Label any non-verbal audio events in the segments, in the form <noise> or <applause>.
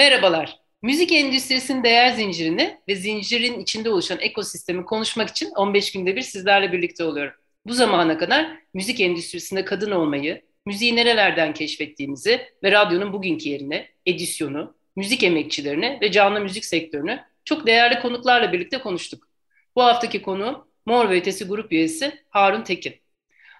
Merhabalar. Müzik endüstrisinin değer zincirini ve zincirin içinde oluşan ekosistemi konuşmak için 15 günde bir sizlerle birlikte oluyorum. Bu zamana kadar müzik endüstrisinde kadın olmayı, müziği nerelerden keşfettiğimizi ve radyonun bugünkü yerine, edisyonu, müzik emekçilerini ve canlı müzik sektörünü çok değerli konuklarla birlikte konuştuk. Bu haftaki konu Mor ve Ötesi grup üyesi Harun Tekin.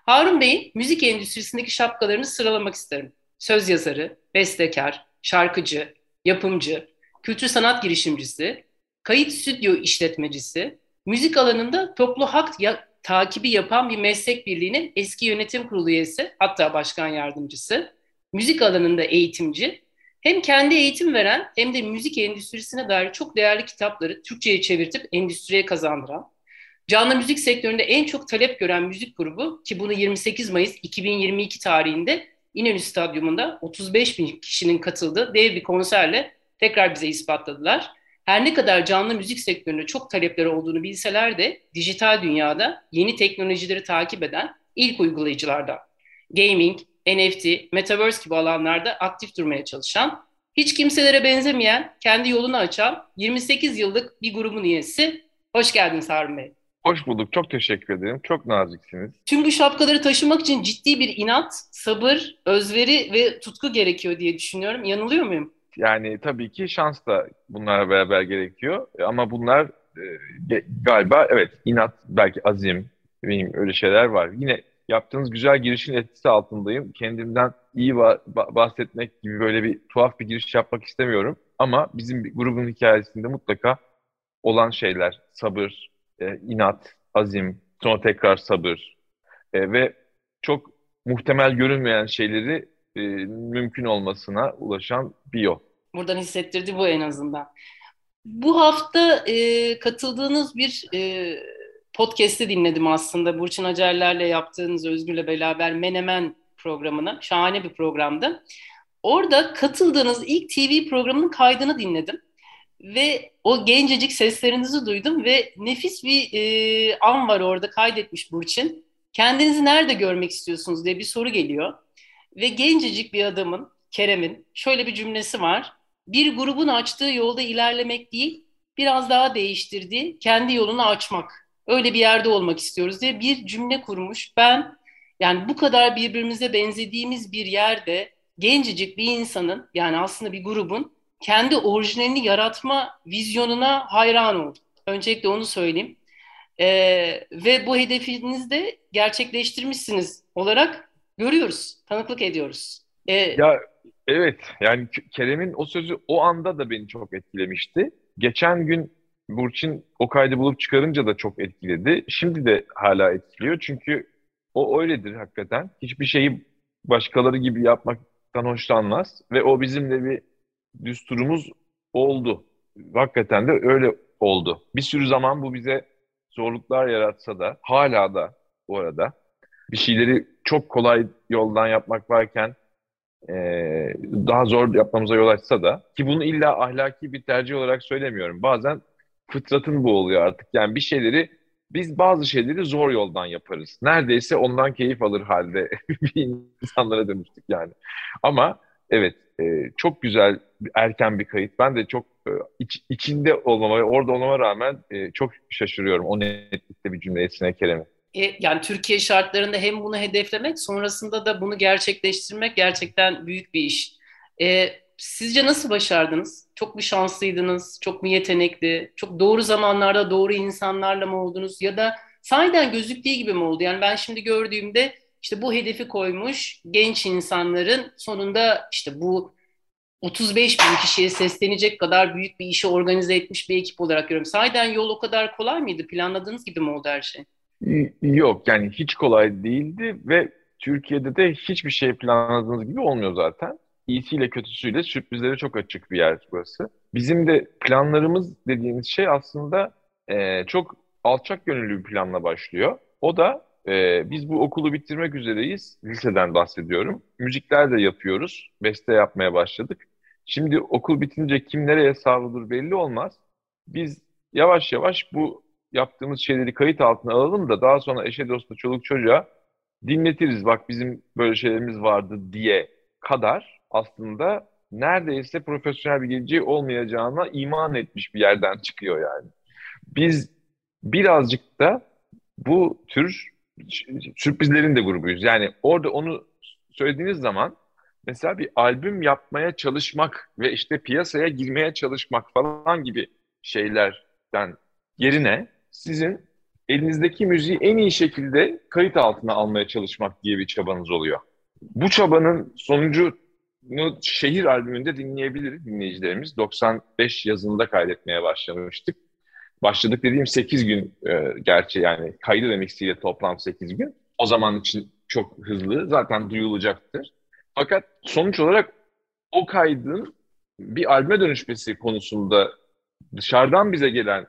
Harun Bey'in müzik endüstrisindeki şapkalarını sıralamak isterim. Söz yazarı, bestekar, şarkıcı, yapımcı, kültür sanat girişimcisi, kayıt stüdyo işletmecisi, müzik alanında toplu hak ya, takibi yapan bir meslek birliğinin eski yönetim kurulu üyesi, hatta başkan yardımcısı, müzik alanında eğitimci, hem kendi eğitim veren hem de müzik endüstrisine dair çok değerli kitapları Türkçe'ye çevirtip endüstriye kazandıran, canlı müzik sektöründe en çok talep gören müzik grubu ki bunu 28 Mayıs 2022 tarihinde İnönü Stadyumunda 35 bin kişinin katıldığı dev bir konserle tekrar bize ispatladılar. Her ne kadar canlı müzik sektöründe çok talepleri olduğunu bilseler de dijital dünyada yeni teknolojileri takip eden ilk uygulayıcılardan. Gaming, NFT, Metaverse gibi alanlarda aktif durmaya çalışan, hiç kimselere benzemeyen, kendi yolunu açan 28 yıllık bir grubun üyesi. Hoş geldiniz Harun Bey. Hoş bulduk. Çok teşekkür ederim. Çok naziksiniz. Tüm bu şapkaları taşımak için ciddi bir inat, sabır, özveri ve tutku gerekiyor diye düşünüyorum. Yanılıyor muyum? Yani tabii ki şans da bunlarla beraber gerekiyor. Ama bunlar e, galiba evet inat, belki azim, benim öyle şeyler var. Yine yaptığınız güzel girişin etkisi altındayım. Kendimden iyi bahsetmek gibi böyle bir tuhaf bir giriş yapmak istemiyorum. Ama bizim grubun hikayesinde mutlaka olan şeyler, sabır, e, inat, azim, sonra tekrar sabır e, ve çok muhtemel görünmeyen şeyleri e, mümkün olmasına ulaşan bir yol. Buradan hissettirdi bu en azından. Bu hafta e, katıldığınız bir e, podcast'i dinledim aslında. Burçin Acarler'le yaptığınız Özgür'le beraber Menemen programına. Şahane bir programdı. Orada katıldığınız ilk TV programının kaydını dinledim ve o gencecik seslerinizi duydum ve nefis bir e, an var orada kaydetmiş Burçin. Kendinizi nerede görmek istiyorsunuz diye bir soru geliyor. Ve gencecik bir adamın, Kerem'in şöyle bir cümlesi var. Bir grubun açtığı yolda ilerlemek değil, biraz daha değiştirdiği, kendi yolunu açmak. Öyle bir yerde olmak istiyoruz diye bir cümle kurmuş. Ben yani bu kadar birbirimize benzediğimiz bir yerde gencecik bir insanın yani aslında bir grubun kendi orijinalini yaratma vizyonuna hayran oldum. Öncelikle onu söyleyeyim. Ee, ve bu hedefinizi de gerçekleştirmişsiniz olarak görüyoruz, tanıklık ediyoruz. Ee, ya evet, yani Kerem'in o sözü o anda da beni çok etkilemişti. Geçen gün Burçin o kaydı bulup çıkarınca da çok etkiledi. Şimdi de hala etkiliyor çünkü o öyledir hakikaten. Hiçbir şeyi başkaları gibi yapmaktan hoşlanmaz ve o bizimle bir düsturumuz oldu. Hakikaten de öyle oldu. Bir sürü zaman bu bize zorluklar yaratsa da hala da bu arada bir şeyleri çok kolay yoldan yapmak varken e, daha zor yapmamıza yol açsa da ki bunu illa ahlaki bir tercih olarak söylemiyorum. Bazen fıtratın bu oluyor artık. Yani bir şeyleri biz bazı şeyleri zor yoldan yaparız. Neredeyse ondan keyif alır halde <laughs> insanlara dönüştük yani. Ama evet e, çok güzel erken bir kayıt. Ben de çok e, iç, içinde olmama ve orada olmama rağmen e, çok şaşırıyorum o netlikte bir cümle Esin Kerem'i. E, yani Türkiye şartlarında hem bunu hedeflemek sonrasında da bunu gerçekleştirmek gerçekten büyük bir iş. E, sizce nasıl başardınız? Çok mu şanslıydınız? Çok mu yetenekli? Çok doğru zamanlarda doğru insanlarla mı oldunuz? Ya da sahiden gözüktüğü gibi mi oldu? Yani ben şimdi gördüğümde işte bu hedefi koymuş genç insanların sonunda işte bu 35 bin kişiye seslenecek kadar büyük bir işi organize etmiş bir ekip olarak görüyorum. Sahiden yol o kadar kolay mıydı? Planladığınız gibi mi oldu her şey? Yok yani hiç kolay değildi ve Türkiye'de de hiçbir şey planladığınız gibi olmuyor zaten. İyisiyle kötüsüyle sürprizlere çok açık bir yer burası. Bizim de planlarımız dediğimiz şey aslında e, çok alçak gönüllü bir planla başlıyor. O da e, biz bu okulu bitirmek üzereyiz. Liseden bahsediyorum. Müzikler de yapıyoruz. Beste yapmaya başladık. Şimdi okul bitince kim nereye savrulur belli olmaz. Biz yavaş yavaş bu yaptığımız şeyleri kayıt altına alalım da daha sonra eşe dosta çoluk çocuğa dinletiriz. Bak bizim böyle şeylerimiz vardı diye kadar aslında neredeyse profesyonel bir geleceği olmayacağına iman etmiş bir yerden çıkıyor yani. Biz birazcık da bu tür sürprizlerin de grubuyuz. Yani orada onu söylediğiniz zaman mesela bir albüm yapmaya çalışmak ve işte piyasaya girmeye çalışmak falan gibi şeylerden yerine sizin elinizdeki müziği en iyi şekilde kayıt altına almaya çalışmak diye bir çabanız oluyor. Bu çabanın sonucu şehir albümünde dinleyebilir dinleyicilerimiz. 95 yazında kaydetmeye başlamıştık. Başladık dediğim 8 gün e, gerçi yani kaydı ve mixiyle toplam 8 gün. O zaman için çok hızlı zaten duyulacaktır. Fakat sonuç olarak o kaydın bir albüme dönüşmesi konusunda dışarıdan bize gelen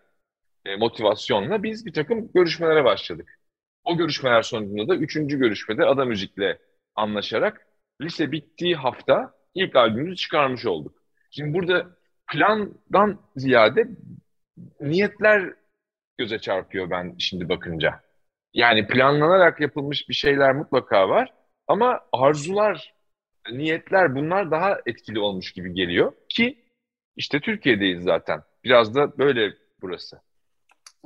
e, motivasyonla biz bir takım görüşmelere başladık. O görüşmeler sonucunda da üçüncü görüşmede Ada Müzik'le anlaşarak lise bittiği hafta ilk albümümüzü çıkarmış olduk. Şimdi burada plandan ziyade niyetler göze çarpıyor ben şimdi bakınca. Yani planlanarak yapılmış bir şeyler mutlaka var ama arzular, niyetler bunlar daha etkili olmuş gibi geliyor ki işte Türkiye'deyiz zaten. Biraz da böyle burası.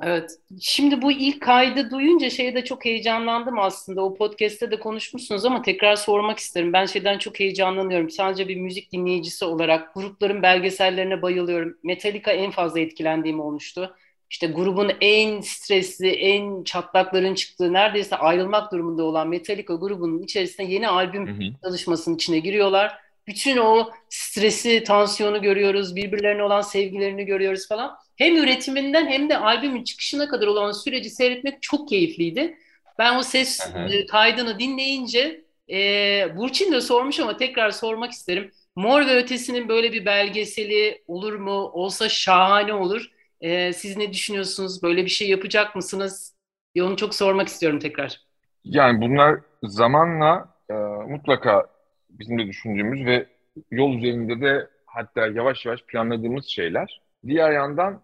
Evet. Şimdi bu ilk kaydı duyunca şeyde çok heyecanlandım aslında. O podcast'te de konuşmuşsunuz ama tekrar sormak isterim. Ben şeyden çok heyecanlanıyorum. Sadece bir müzik dinleyicisi olarak grupların belgesellerine bayılıyorum. Metallica en fazla etkilendiğim olmuştu. İşte grubun en stresli, en çatlakların çıktığı, neredeyse ayrılmak durumunda olan Metallica grubunun içerisinde yeni albüm hı hı. çalışmasının içine giriyorlar. Bütün o stresi, tansiyonu görüyoruz, birbirlerine olan sevgilerini görüyoruz falan hem üretiminden hem de albümün çıkışına kadar olan süreci seyretmek çok keyifliydi. Ben o ses. E, kaydını dinleyince e, Burçin de sormuş ama tekrar sormak isterim. Mor ve Ötesi'nin böyle bir belgeseli olur mu? Olsa şahane olur. E, siz ne düşünüyorsunuz? Böyle bir şey yapacak mısınız? Ya onu çok sormak istiyorum tekrar. Yani bunlar zamanla e, mutlaka bizim de düşündüğümüz ve yol üzerinde de hatta yavaş yavaş planladığımız şeyler. Diğer yandan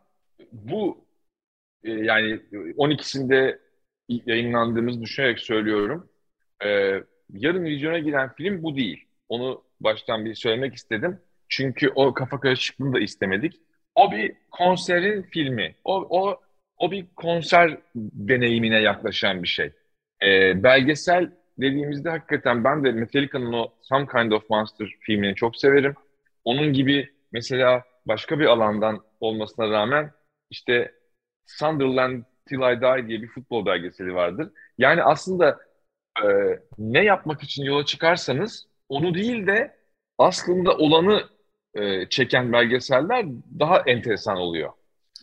bu e, yani 12'sinde yayınlandığımızı düşünerek söylüyorum. E, yarın vizyona giren film bu değil. Onu baştan bir söylemek istedim. Çünkü o kafa karışıklığını da istemedik. O bir konserin filmi. O, o, o bir konser deneyimine yaklaşan bir şey. E, belgesel dediğimizde hakikaten ben de Metallica'nın o Some Kind of Monster filmini çok severim. Onun gibi mesela başka bir alandan olmasına rağmen işte Sunderland Till I Die diye bir futbol belgeseli vardır. Yani aslında e, ne yapmak için yola çıkarsanız onu değil de aslında olanı e, çeken belgeseller daha enteresan oluyor.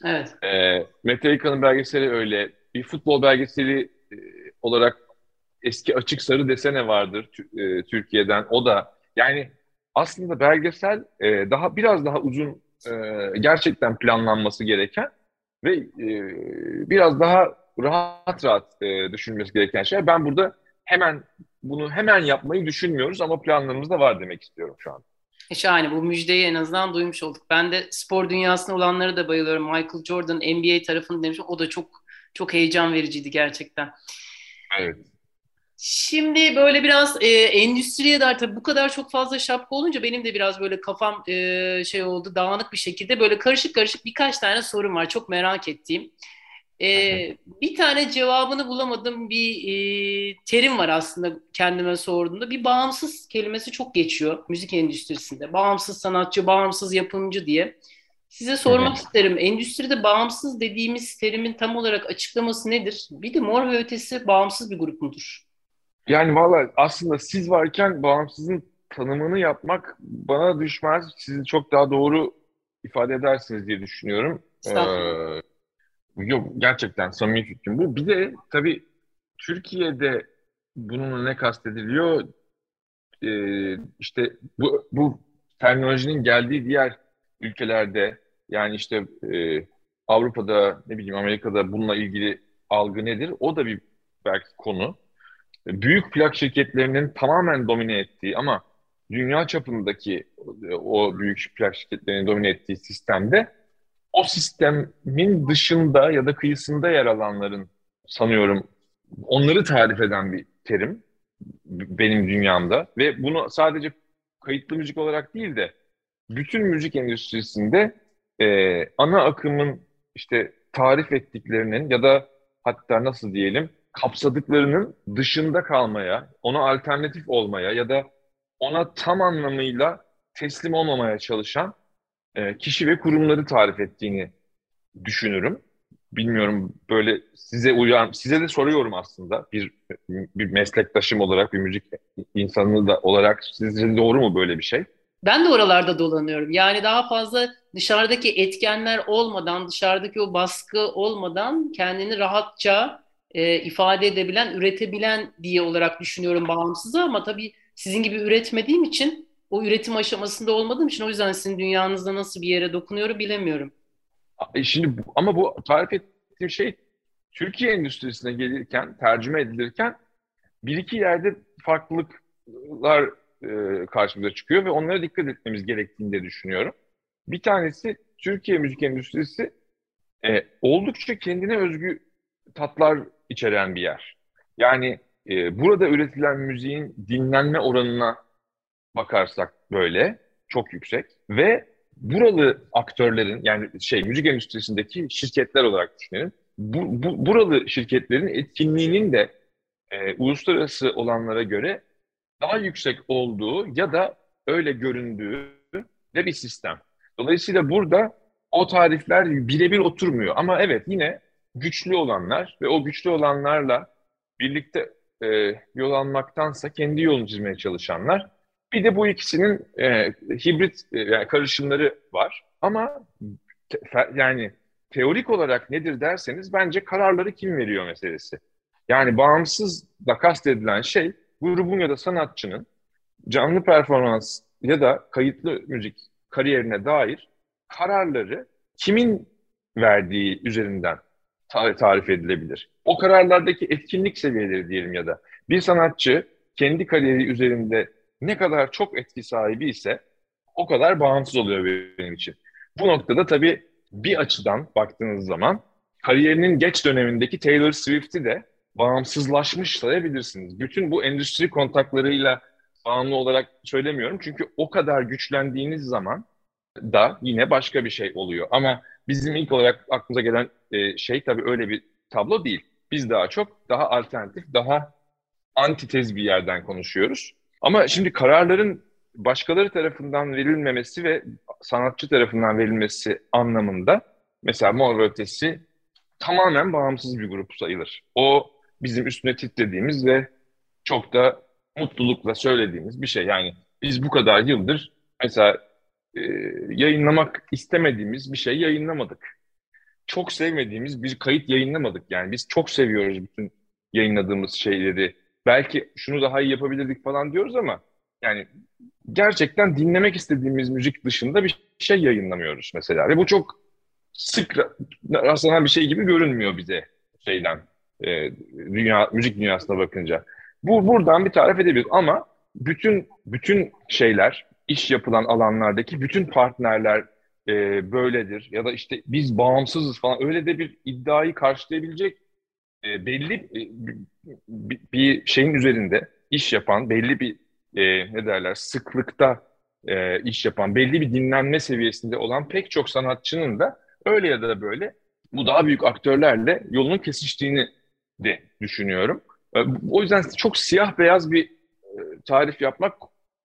Evet. E, Metallica'nın belgeseli öyle. Bir futbol belgeseli e, olarak eski açık sarı desene vardır e, Türkiye'den. O da yani aslında belgesel e, daha biraz daha uzun e, gerçekten planlanması gereken ve e, biraz daha rahat rahat e, düşünmesi gereken şey. Ben burada hemen bunu hemen yapmayı düşünmüyoruz ama planlarımızda var demek istiyorum şu an. E şahane bu müjdeyi en azından duymuş olduk. Ben de spor dünyasına olanlara da bayılıyorum. Michael Jordan NBA tarafını demiş. O da çok çok heyecan vericiydi gerçekten. Evet. Şimdi böyle biraz e, endüstriye dair tabii bu kadar çok fazla şapka olunca benim de biraz böyle kafam e, şey oldu dağınık bir şekilde böyle karışık karışık birkaç tane sorum var çok merak ettiğim. E, bir tane cevabını bulamadığım bir e, terim var aslında kendime sorduğumda. Bir bağımsız kelimesi çok geçiyor müzik endüstrisinde. Bağımsız sanatçı, bağımsız yapımcı diye. Size sormak evet. isterim. Endüstride bağımsız dediğimiz terimin tam olarak açıklaması nedir? Bir de Mor ve Ötesi bağımsız bir grup mudur? Yani valla aslında siz varken bağımsızın tanımını yapmak bana düşmez. Sizi çok daha doğru ifade edersiniz diye düşünüyorum. Ee, yok gerçekten samimi fikrim bu. Bir de tabii Türkiye'de bununla ne kastediliyor? Ee, işte bu, bu terminolojinin geldiği diğer ülkelerde yani işte e, Avrupa'da ne bileyim Amerika'da bununla ilgili algı nedir? O da bir belki konu. Büyük plak şirketlerinin tamamen domine ettiği ama dünya çapındaki o büyük plak şirketlerinin domine ettiği sistemde o sistemin dışında ya da kıyısında yer alanların sanıyorum onları tarif eden bir terim benim dünyamda. Ve bunu sadece kayıtlı müzik olarak değil de bütün müzik endüstrisinde e, ana akımın işte tarif ettiklerinin ya da hatta nasıl diyelim kapsadıklarının dışında kalmaya, ona alternatif olmaya ya da ona tam anlamıyla teslim olmamaya çalışan e, kişi ve kurumları tarif ettiğini düşünürüm. Bilmiyorum böyle size uyan, size de soruyorum aslında bir bir meslektaşım olarak, bir müzik insanı da olarak sizce doğru mu böyle bir şey? Ben de oralarda dolanıyorum. Yani daha fazla dışarıdaki etkenler olmadan, dışarıdaki o baskı olmadan kendini rahatça e, ifade edebilen, üretebilen diye olarak düşünüyorum bağımsızı ama tabii sizin gibi üretmediğim için o üretim aşamasında olmadığım için o yüzden sizin dünyanızda nasıl bir yere dokunuyorum bilemiyorum. E, şimdi ama bu tarif ettiğim şey Türkiye endüstrisine gelirken, tercüme edilirken bir iki yerde farklılıklar e, karşımıza çıkıyor ve onlara dikkat etmemiz gerektiğini de düşünüyorum. Bir tanesi Türkiye müzik endüstrisi e, oldukça kendine özgü tatlar içeren bir yer. Yani e, burada üretilen müziğin dinlenme oranına bakarsak böyle çok yüksek ve buralı aktörlerin yani şey müzik endüstrisindeki şirketler olarak düşünelim. Bu, bu, buralı şirketlerin etkinliğinin de e, uluslararası olanlara göre daha yüksek olduğu ya da öyle göründüğü de bir sistem. Dolayısıyla burada o tarifler birebir oturmuyor. Ama evet yine güçlü olanlar ve o güçlü olanlarla birlikte e, yol almaktansa kendi yolunu çizmeye çalışanlar. Bir de bu ikisinin e, hibrit e, yani karışımları var. Ama te, yani teorik olarak nedir derseniz bence kararları kim veriyor meselesi. Yani bağımsız da kastedilen şey grubun ya da sanatçının canlı performans ya da kayıtlı müzik kariyerine dair kararları kimin verdiği üzerinden tarif edilebilir. O kararlardaki etkinlik seviyeleri diyelim ya da bir sanatçı kendi kariyeri üzerinde ne kadar çok etki sahibi ise o kadar bağımsız oluyor benim için. Bu noktada tabii bir açıdan baktığınız zaman kariyerinin geç dönemindeki Taylor Swift'i de bağımsızlaşmış sayabilirsiniz. Bütün bu endüstri kontaklarıyla bağımlı olarak söylemiyorum. Çünkü o kadar güçlendiğiniz zaman da yine başka bir şey oluyor. Ama bizim ilk olarak aklımıza gelen e, şey tabii öyle bir tablo değil. Biz daha çok daha alternatif, daha antitez bir yerden konuşuyoruz. Ama şimdi kararların başkaları tarafından verilmemesi ve sanatçı tarafından verilmesi anlamında mesela Mor Ötesi tamamen bağımsız bir grup sayılır. O bizim üstüne titrediğimiz ve çok da mutlulukla söylediğimiz bir şey. Yani biz bu kadar yıldır mesela e, yayınlamak istemediğimiz bir şey yayınlamadık. Çok sevmediğimiz bir kayıt yayınlamadık. Yani biz çok seviyoruz bütün yayınladığımız şeyleri. Belki şunu daha iyi yapabilirdik falan diyoruz ama yani gerçekten dinlemek istediğimiz müzik dışında bir şey yayınlamıyoruz mesela. Ve bu çok sık rastlanan bir şey gibi görünmüyor bize şeyden e, dünya müzik dünyasına bakınca. Bu buradan bir tarif edebiliriz ama bütün bütün şeyler iş yapılan alanlardaki bütün partnerler e, böyledir ya da işte biz bağımsızız falan öyle de bir iddiayı karşılayabilecek e, belli e, bir, şeyin üzerinde iş yapan belli bir e, ne derler sıklıkta e, iş yapan belli bir dinlenme seviyesinde olan pek çok sanatçının da öyle ya da böyle bu daha büyük aktörlerle yolunun kesiştiğini de düşünüyorum. E, o yüzden çok siyah beyaz bir e, tarif yapmak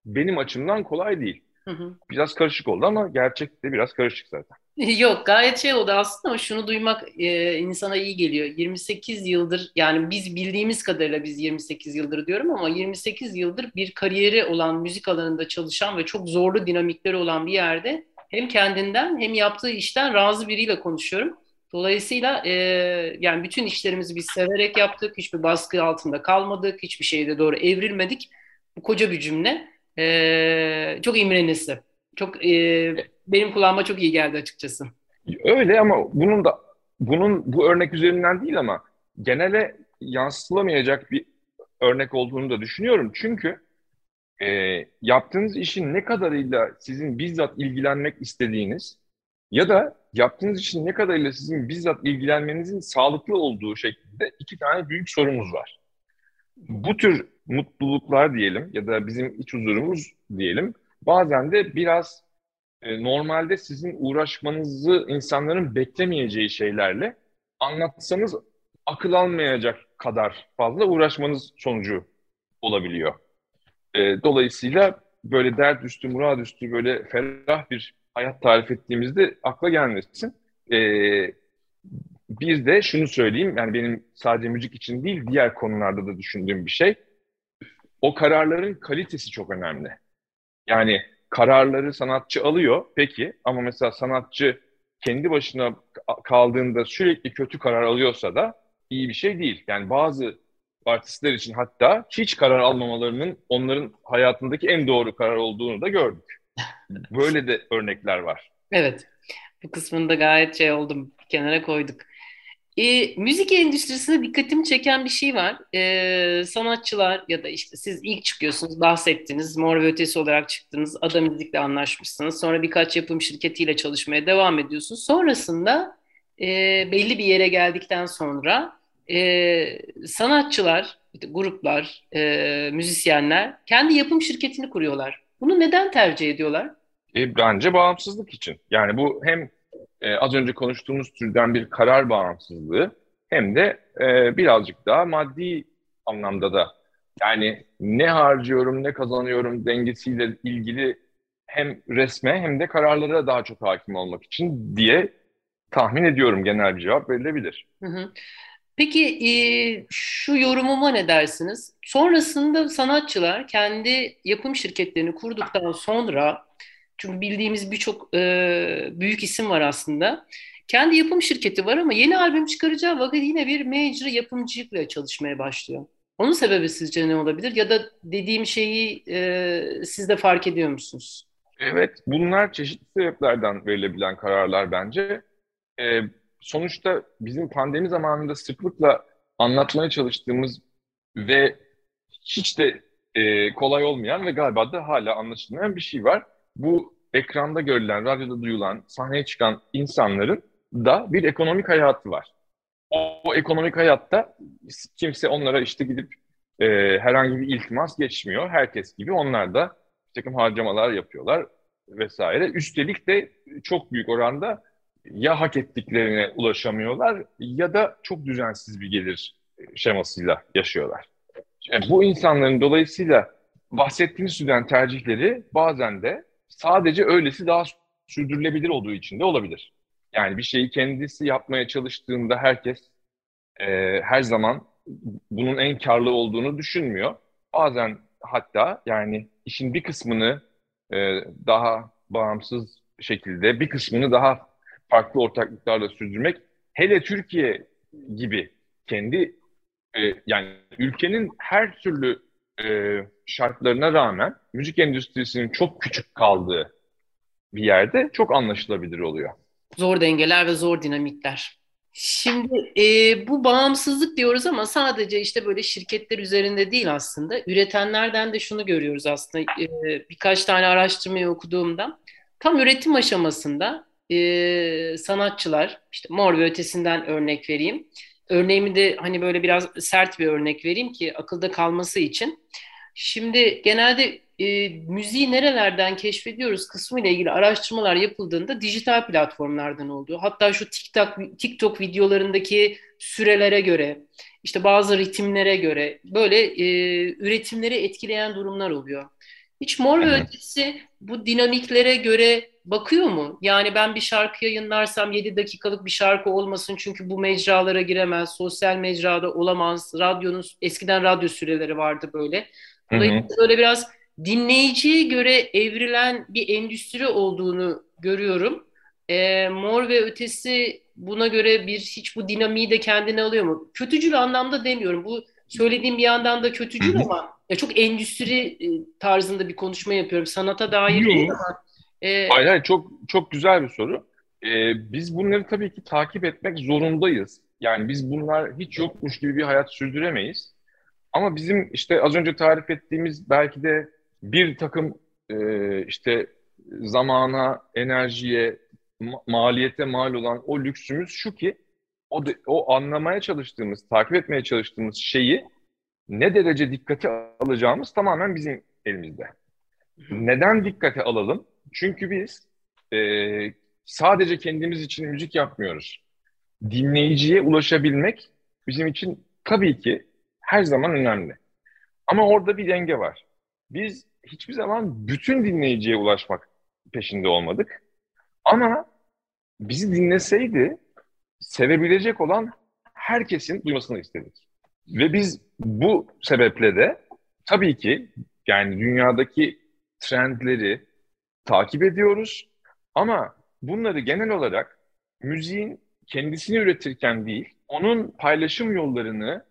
benim açımdan kolay değil. Hı hı. Biraz karışık oldu ama gerçekte biraz karışık zaten. <laughs> Yok gayet şey oldu aslında ama şunu duymak e, insana iyi geliyor. 28 yıldır yani biz bildiğimiz kadarıyla biz 28 yıldır diyorum ama 28 yıldır bir kariyeri olan müzik alanında çalışan ve çok zorlu dinamikleri olan bir yerde hem kendinden hem yaptığı işten razı biriyle konuşuyorum. Dolayısıyla e, yani bütün işlerimizi biz severek yaptık. Hiçbir baskı altında kalmadık. Hiçbir şeyde doğru evrilmedik. Bu koca bir cümle. E, çok imrenisi. Çok e, benim kulağıma çok iyi geldi açıkçası. Öyle ama bunun da bunun bu örnek üzerinden değil ama genele yansıtılamayacak bir örnek olduğunu da düşünüyorum. Çünkü e, yaptığınız işin ne kadarıyla sizin bizzat ilgilenmek istediğiniz ya da yaptığınız işin ne kadarıyla sizin bizzat ilgilenmenizin sağlıklı olduğu şeklinde iki tane büyük sorumuz var. Bu tür mutluluklar diyelim ya da bizim iç huzurumuz diyelim bazen de biraz e, normalde sizin uğraşmanızı insanların beklemeyeceği şeylerle anlatsanız akıl almayacak kadar fazla uğraşmanız sonucu olabiliyor. E, dolayısıyla böyle dert üstü, murad üstü böyle ferah bir hayat tarif ettiğimizde akla gelmesin. E, bir de şunu söyleyeyim, yani benim sadece müzik için değil diğer konularda da düşündüğüm bir şey. O kararların kalitesi çok önemli. Yani kararları sanatçı alıyor peki ama mesela sanatçı kendi başına kaldığında sürekli kötü karar alıyorsa da iyi bir şey değil. Yani bazı artistler için hatta hiç karar almamalarının onların hayatındaki en doğru karar olduğunu da gördük. <laughs> Böyle de örnekler var. Evet. Bu kısmında gayet şey oldum. Bir kenara koyduk. E, müzik endüstrisinde dikkatimi çeken bir şey var. E, sanatçılar ya da işte siz ilk çıkıyorsunuz, bahsettiniz, Mor ve Ötesi olarak çıktınız, Ada Müzik'le anlaşmışsınız. Sonra birkaç yapım şirketiyle çalışmaya devam ediyorsunuz. Sonrasında e, belli bir yere geldikten sonra e, sanatçılar, gruplar, e, müzisyenler kendi yapım şirketini kuruyorlar. Bunu neden tercih ediyorlar? E, bence bağımsızlık için. Yani bu hem e, az önce konuştuğumuz türden bir karar bağımsızlığı hem de e, birazcık daha maddi anlamda da yani ne harcıyorum ne kazanıyorum dengesiyle ilgili hem resme hem de kararlara daha çok hakim olmak için diye tahmin ediyorum genel bir cevap verilebilir. Hı hı. Peki e, şu yorumuma ne dersiniz? Sonrasında sanatçılar kendi yapım şirketlerini kurduktan sonra çünkü bildiğimiz birçok e, büyük isim var aslında. Kendi yapım şirketi var ama yeni albüm çıkaracağı vakit yine bir major yapımcılıkla çalışmaya başlıyor. Onun sebebi sizce ne olabilir? Ya da dediğim şeyi e, siz de fark ediyor musunuz? Evet, bunlar çeşitli sebeplerden verilebilen kararlar bence. E, sonuçta bizim pandemi zamanında sıklıkla anlatmaya çalıştığımız ve hiç de e, kolay olmayan ve galiba da hala anlaşılmayan bir şey var bu ekranda görülen, radyoda duyulan, sahneye çıkan insanların da bir ekonomik hayatı var. O, o ekonomik hayatta kimse onlara işte gidip e, herhangi bir iltimas geçmiyor. Herkes gibi onlar da bir takım harcamalar yapıyorlar vesaire. Üstelik de çok büyük oranda ya hak ettiklerine ulaşamıyorlar ya da çok düzensiz bir gelir şemasıyla yaşıyorlar. Yani bu insanların dolayısıyla bahsettiğiniz türden tercihleri bazen de sadece öylesi daha sürdürülebilir olduğu için de olabilir. Yani bir şeyi kendisi yapmaya çalıştığında herkes e, her zaman bunun en karlı olduğunu düşünmüyor. Bazen hatta yani işin bir kısmını e, daha bağımsız şekilde, bir kısmını daha farklı ortaklıklarla sürdürmek, hele Türkiye gibi kendi e, yani ülkenin her türlü e, şartlarına rağmen müzik endüstrisinin çok küçük kaldığı bir yerde çok anlaşılabilir oluyor. Zor dengeler ve zor dinamikler. Şimdi e, bu bağımsızlık diyoruz ama sadece işte böyle şirketler üzerinde değil aslında. Üretenlerden de şunu görüyoruz aslında e, birkaç tane araştırmayı okuduğumda. Tam üretim aşamasında e, sanatçılar, işte Mor ve Ötesi'nden örnek vereyim. Örneğimi de hani böyle biraz sert bir örnek vereyim ki akılda kalması için. Şimdi genelde e, müziği nerelerden keşfediyoruz kısmı ile ilgili araştırmalar yapıldığında dijital platformlardan olduğu. Hatta şu TikTok, TikTok videolarındaki sürelere göre, işte bazı ritimlere göre böyle e, üretimleri etkileyen durumlar oluyor. Hiç Mor ve Ötesi bu dinamiklere göre bakıyor mu? Yani ben bir şarkı yayınlarsam 7 dakikalık bir şarkı olmasın çünkü bu mecralara giremez, sosyal mecrada olamaz. Radyonun eskiden radyo süreleri vardı böyle. Dolayısıyla böyle biraz dinleyiciye göre evrilen bir endüstri olduğunu görüyorum. E, Mor ve Ötesi buna göre bir hiç bu dinamiği de kendine alıyor mu? Kötücül anlamda demiyorum. Bu söylediğim bir yandan da kötücül ama ya çok endüstri e, tarzında bir konuşma yapıyorum. Sanata dair değil ama. E, Hayır, hayır çok çok güzel bir soru. Ee, biz bunları tabii ki takip etmek zorundayız. Yani biz bunlar hiç yokmuş gibi bir hayat sürdüremeyiz. Ama bizim işte az önce tarif ettiğimiz belki de bir takım e, işte zamana, enerjiye, ma- maliyete mal olan o lüksümüz şu ki o, de- o anlamaya çalıştığımız, takip etmeye çalıştığımız şeyi ne derece dikkate alacağımız tamamen bizim elimizde. Neden dikkate alalım? Çünkü biz e, sadece kendimiz için müzik yapmıyoruz. Dinleyiciye ulaşabilmek bizim için tabii ki her zaman önemli. Ama orada bir denge var. Biz hiçbir zaman bütün dinleyiciye ulaşmak peşinde olmadık. Ama bizi dinleseydi sevebilecek olan herkesin duymasını istedik. Ve biz bu sebeple de tabii ki yani dünyadaki trendleri takip ediyoruz. Ama bunları genel olarak müziğin kendisini üretirken değil, onun paylaşım yollarını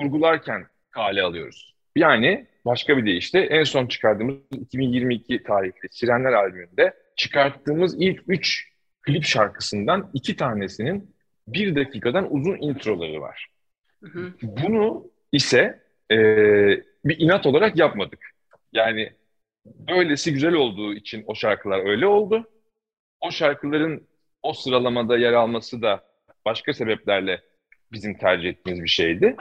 kurgularken kale alıyoruz. Yani başka bir deyişle en son çıkardığımız 2022 tarihli Sirenler albümünde çıkarttığımız ilk 3 klip şarkısından iki tanesinin bir dakikadan uzun introları var. hı hı. Bunu ise e, bir inat olarak yapmadık. Yani böylesi güzel olduğu için o şarkılar öyle oldu. O şarkıların o sıralamada yer alması da başka sebeplerle bizim tercih ettiğimiz bir şeydi.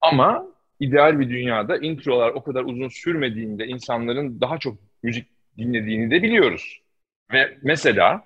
Ama ideal bir dünyada introlar o kadar uzun sürmediğinde insanların daha çok müzik dinlediğini de biliyoruz. Ve mesela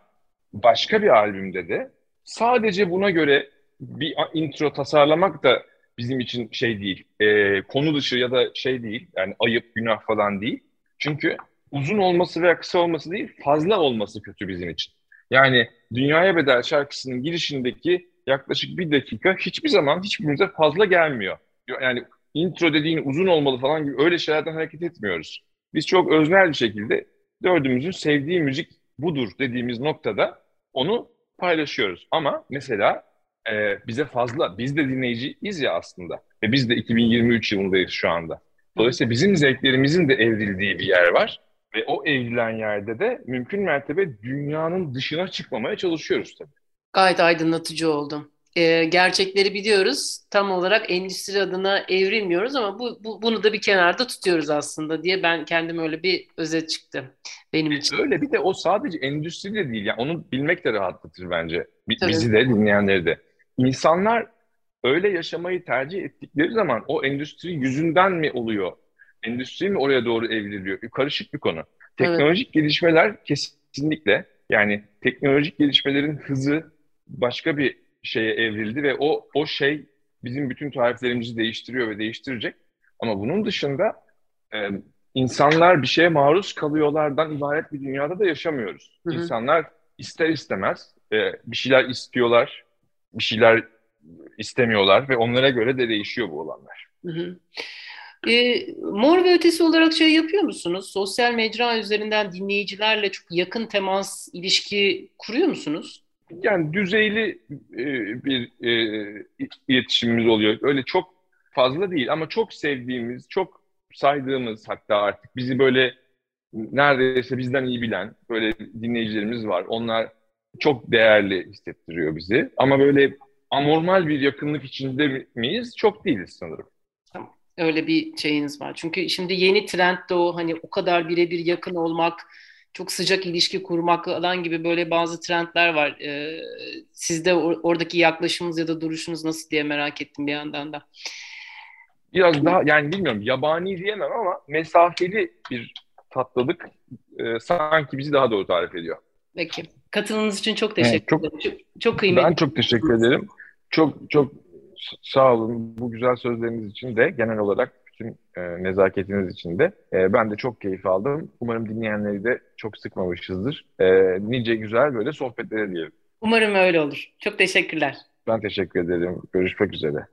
başka bir albümde de sadece buna göre bir intro tasarlamak da bizim için şey değil, e, konu dışı ya da şey değil, yani ayıp, günah falan değil. Çünkü uzun olması veya kısa olması değil, fazla olması kötü bizim için. Yani Dünyaya Bedel şarkısının girişindeki yaklaşık bir dakika hiçbir zaman hiçbirimize fazla gelmiyor. Yani intro dediğin uzun olmalı falan gibi öyle şeylerden hareket etmiyoruz. Biz çok öznel bir şekilde dördümüzün sevdiği müzik budur dediğimiz noktada onu paylaşıyoruz. Ama mesela e, bize fazla, biz de dinleyiciyiz ya aslında. Ve biz de 2023 yılındayız şu anda. Dolayısıyla bizim zevklerimizin de evrildiği bir yer var. Ve o evrilen yerde de mümkün mertebe dünyanın dışına çıkmamaya çalışıyoruz tabii. Gayet aydınlatıcı oldum. Ee, gerçekleri biliyoruz. Tam olarak endüstri adına evrilmiyoruz ama bu, bu bunu da bir kenarda tutuyoruz aslında diye ben kendim öyle bir özet çıktı benim için. Öyle bir de o sadece endüstri de değil. Yani onu bilmek de rahatlatır bence. Tabii. Bizi de dinleyenleri de. İnsanlar öyle yaşamayı tercih ettikleri zaman o endüstri yüzünden mi oluyor? Endüstri mi oraya doğru evriliyor? Karışık bir konu. Teknolojik gelişmeler kesinlikle yani teknolojik gelişmelerin hızı başka bir şeye evrildi ve o o şey bizim bütün tariflerimizi değiştiriyor ve değiştirecek. Ama bunun dışında e, insanlar bir şeye maruz kalıyorlardan ibaret bir dünyada da yaşamıyoruz. Hı hı. İnsanlar ister istemez e, bir şeyler istiyorlar, bir şeyler istemiyorlar ve onlara göre de değişiyor bu olanlar. Hı hı. Ee, Mor ve Ötesi olarak şey yapıyor musunuz? Sosyal mecra üzerinden dinleyicilerle çok yakın temas, ilişki kuruyor musunuz? Yani düzeyli e, bir e, iletişimimiz oluyor. Öyle çok fazla değil ama çok sevdiğimiz, çok saydığımız hatta artık bizi böyle neredeyse bizden iyi bilen böyle dinleyicilerimiz var. Onlar çok değerli hissettiriyor bizi. Ama böyle anormal bir yakınlık içinde miyiz? Çok değiliz sanırım. Öyle bir şeyiniz var. Çünkü şimdi yeni trend de o hani o kadar birebir yakın olmak, çok sıcak ilişki kurmak falan gibi böyle bazı trendler var. Ee, sizde or- oradaki yaklaşımınız ya da duruşunuz nasıl diye merak ettim bir yandan da. Biraz daha yani bilmiyorum yabani diyemem ama mesafeli bir tatlılık e, sanki bizi daha doğru tarif ediyor. Peki. Katılımınız için çok teşekkür ederim. Çok, çok kıymetli. Ben çok teşekkür ederim. Çok çok sağ olun bu güzel sözleriniz için de genel olarak e, nezaketiniz için de. E, ben de çok keyif aldım. Umarım dinleyenleri de çok sıkmamışızdır. E, nice güzel böyle sohbetlere diyelim. Umarım öyle olur. Çok teşekkürler. Ben teşekkür ederim. Görüşmek üzere.